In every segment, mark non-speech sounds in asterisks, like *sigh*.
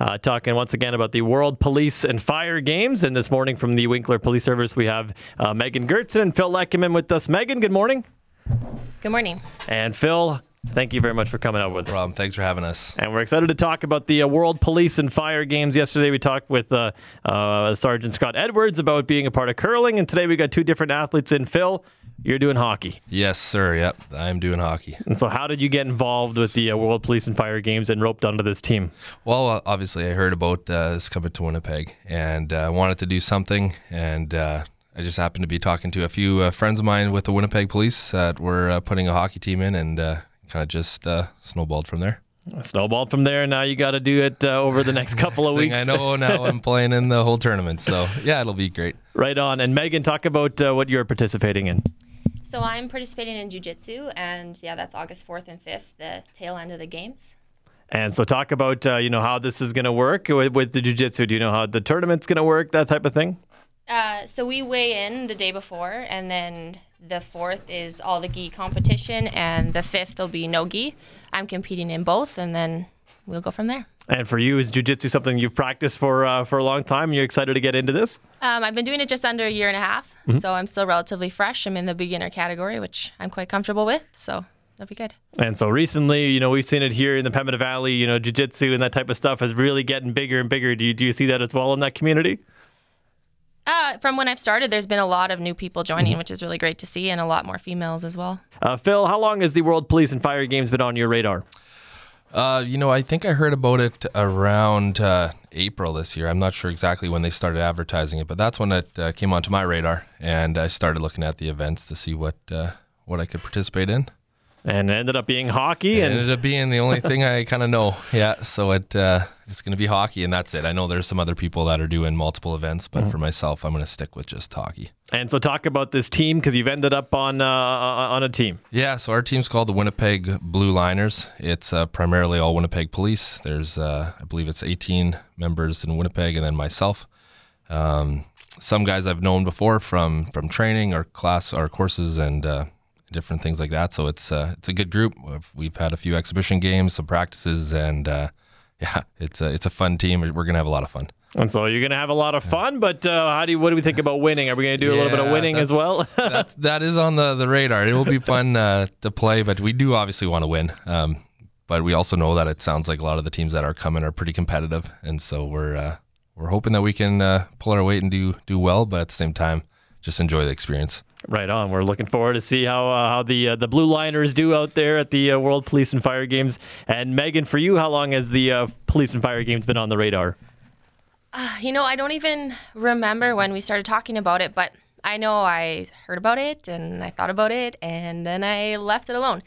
uh, talking once again about the World Police and Fire Games. And this morning from the Winkler Police Service, we have uh, Megan Goertzen and Phil Letkeman with us. Megan, good morning. Good morning. And Phil, thank you very much for coming out with us. Problem. Thanks for having us. And we're excited to talk about the uh, World Police and Fire Games. Yesterday, we talked with uh, uh, Sergeant Scott Edwards about being a part of curling, and today we got two different athletes in. Phil, you're doing hockey. Yes, sir. Yep, I'm doing hockey. And so, how did you get involved with the uh, World Police and Fire Games and roped onto this team? Well, uh, obviously, I heard about uh, this coming to Winnipeg and uh, wanted to do something, and uh, I just happened to be talking to a few uh, friends of mine with the Winnipeg Police that were uh, putting a hockey team in, and uh, kind of just uh, snowballed from there. Snowballed from there. Now you got to do it uh, over the next *laughs* couple of Next thing weeks. I know *laughs* now I'm playing in the whole tournament, so yeah, it'll be great. Right on. And Megan, talk about uh, what you're participating in. So I'm participating in jujitsu, and yeah, that's August 4th and 5th, the tail end of the games. And so, talk about uh, you know how this is going to work with, with the jiu-jitsu. Do you know how the tournament's going to work? That type of thing. Uh, so we weigh in the day before, and then the 4th is all the gi competition, and the 5th will be no gi. I'm competing in both, and then we'll go from there. And for you, is jiu-jitsu something you've practiced for uh, for a long time? You're excited to get into this? Um, I've been doing it just under a year and a half, so I'm still relatively fresh. I'm in the beginner category, which I'm quite comfortable with, so that'll be good. And so recently, you know, we've seen it here in the Pembina Valley. You know, jiu-jitsu and that type of stuff is really getting bigger and bigger. Do you do you see that as well in that community? Uh, from when I've started, there's been a lot of new people joining, which is really great to see, and a lot more females as well. Uh, Phil, how long has the World Police and Fire Games been on your radar? Uh, you know, I think I heard about it around uh, April this year. I'm not sure exactly when they started advertising it, but that's when it uh, came onto my radar, and I started looking at the events to see what uh, what I could participate in. And it ended up being hockey. It And ended up being the only *laughs* thing I kind of know. Yeah, so it uh, it's going to be hockey, and that's it. I know there's some other people that are doing multiple events, but for myself, I'm going to stick with just hockey. and so talk about this team because you've ended up on uh, on a team. Yeah, so our team's called the Winnipeg Blue Liners. It's uh, primarily all Winnipeg police. There's, uh, I believe it's 18 members in Winnipeg, and then myself. Um, some guys I've known before from from training or class or courses and uh, different things like that. So it's uh, it's a good group. We've, we've had a few exhibition games, some practices, and uh, *laughs* yeah, it's a it's a fun team. We're gonna have a lot of fun. And so you're gonna have a lot of fun. But uh, how do you, what do we think about winning? Are we gonna do a little bit of Yeah, winning as well? *laughs* that's that is on the the radar. It will be fun uh, to play, but we do obviously want to win. Um, but we also know that it sounds like a lot of the teams that are coming are pretty competitive, and so we're uh, we're hoping that we can uh, pull our weight and do do well, but at the same time, just enjoy the experience. Right on. We're looking forward to see how uh, how the uh, the Blue Liners do out there at the uh, World Police and Fire Games. And Megan, for you, how long has the uh, Police and Fire Games been on the radar? You know, I don't even remember when we started talking about it, but I know I heard about it and I thought about it and then I left it alone.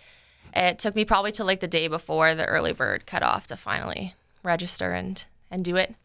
It took me probably to like the day before the early bird cut off to finally register and and do it.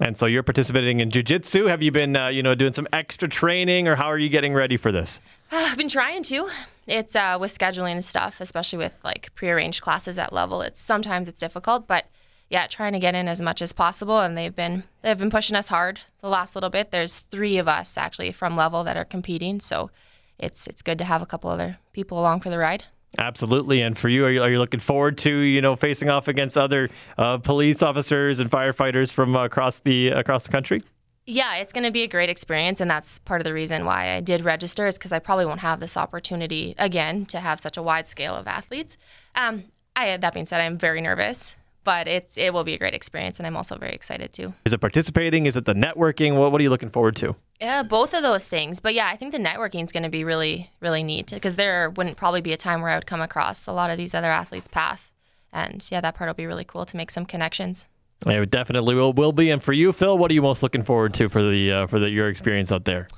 And so you're participating in jiu-jitsu. Have you been uh, you know doing some extra training, or how are you getting ready for this? I've been trying to. It's uh, with scheduling and stuff, especially with like prearranged classes at level. It's sometimes it's difficult, but yeah, trying to get in as much as possible. And they've been they've been pushing us hard the last little bit. There's three of us actually from level that are competing, so it's it's good to have a couple other people along for the ride. Absolutely. And for you, are you, are you looking forward to you know facing off against other uh, police officers and firefighters from uh, across the across the country? Yeah, it's going to be a great experience, and that's part of the reason why I did register is because I probably won't have this opportunity again to have such a wide scale of athletes. Um, I, that being said, I'm very nervous, but it's it will be a great experience, and I'm also very excited too. Is it participating? Is it the networking? What, what are you looking forward to? Yeah, both of those things. But yeah, I think the networking is going to be really, really neat because there wouldn't probably be a time where I would come across a lot of these other athletes' path, and yeah, that part will be really cool to make some connections. It definitely will, will be. And for you, Phil, what are you most looking forward to for the uh, for the, your experience out there?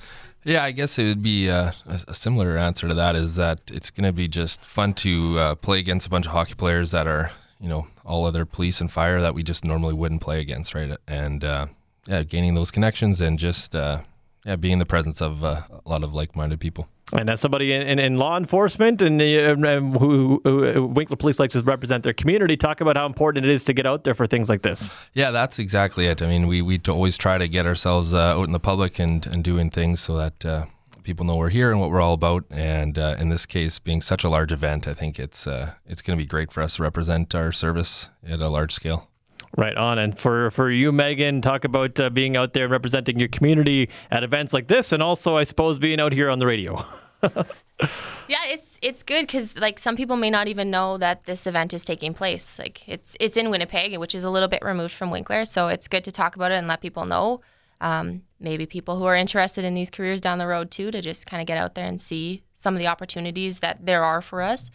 Yeah, I guess it would be uh, a, a similar answer to that. Is that it's going to be just fun to uh, play against a bunch of hockey players that are, you know, all other police and fire that we just normally wouldn't play against, right? And uh, yeah, gaining those connections and just uh, yeah, being in the presence of uh, a lot of like-minded people. And as somebody in, in, in law enforcement and uh, um, who, who Winkler Police likes to represent their community, talk about how important it is to get out there for things like this. Yeah, that's exactly it. I mean, we we always try to get ourselves uh, out in the public and and doing things so that. People know we're here and what we're all about, and uh, in this case, being such a large event, I think it's uh, it's going to be great for us to represent our service at a large scale. Right on. And for, for you, Megan, talk about uh, being out there representing your community at events like this, and also, I suppose, being out here on the radio. *laughs* yeah, it's it's good because like some people may not even know that this event is taking place. Like it's it's in Winnipeg, which is a little bit removed from Winkler, so it's good to talk about it and let people know. Um, maybe people who are interested in these careers down the road too, to just kind of get out there and see some of the opportunities that there are for us.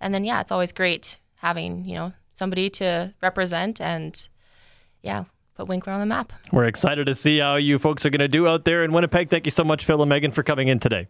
And then yeah, it's always great having you know somebody to represent and yeah, put Winkler on the map. We're excited to see how you folks are going to do out there in Winnipeg. Thank you so much, Phil and Megan, for coming in today.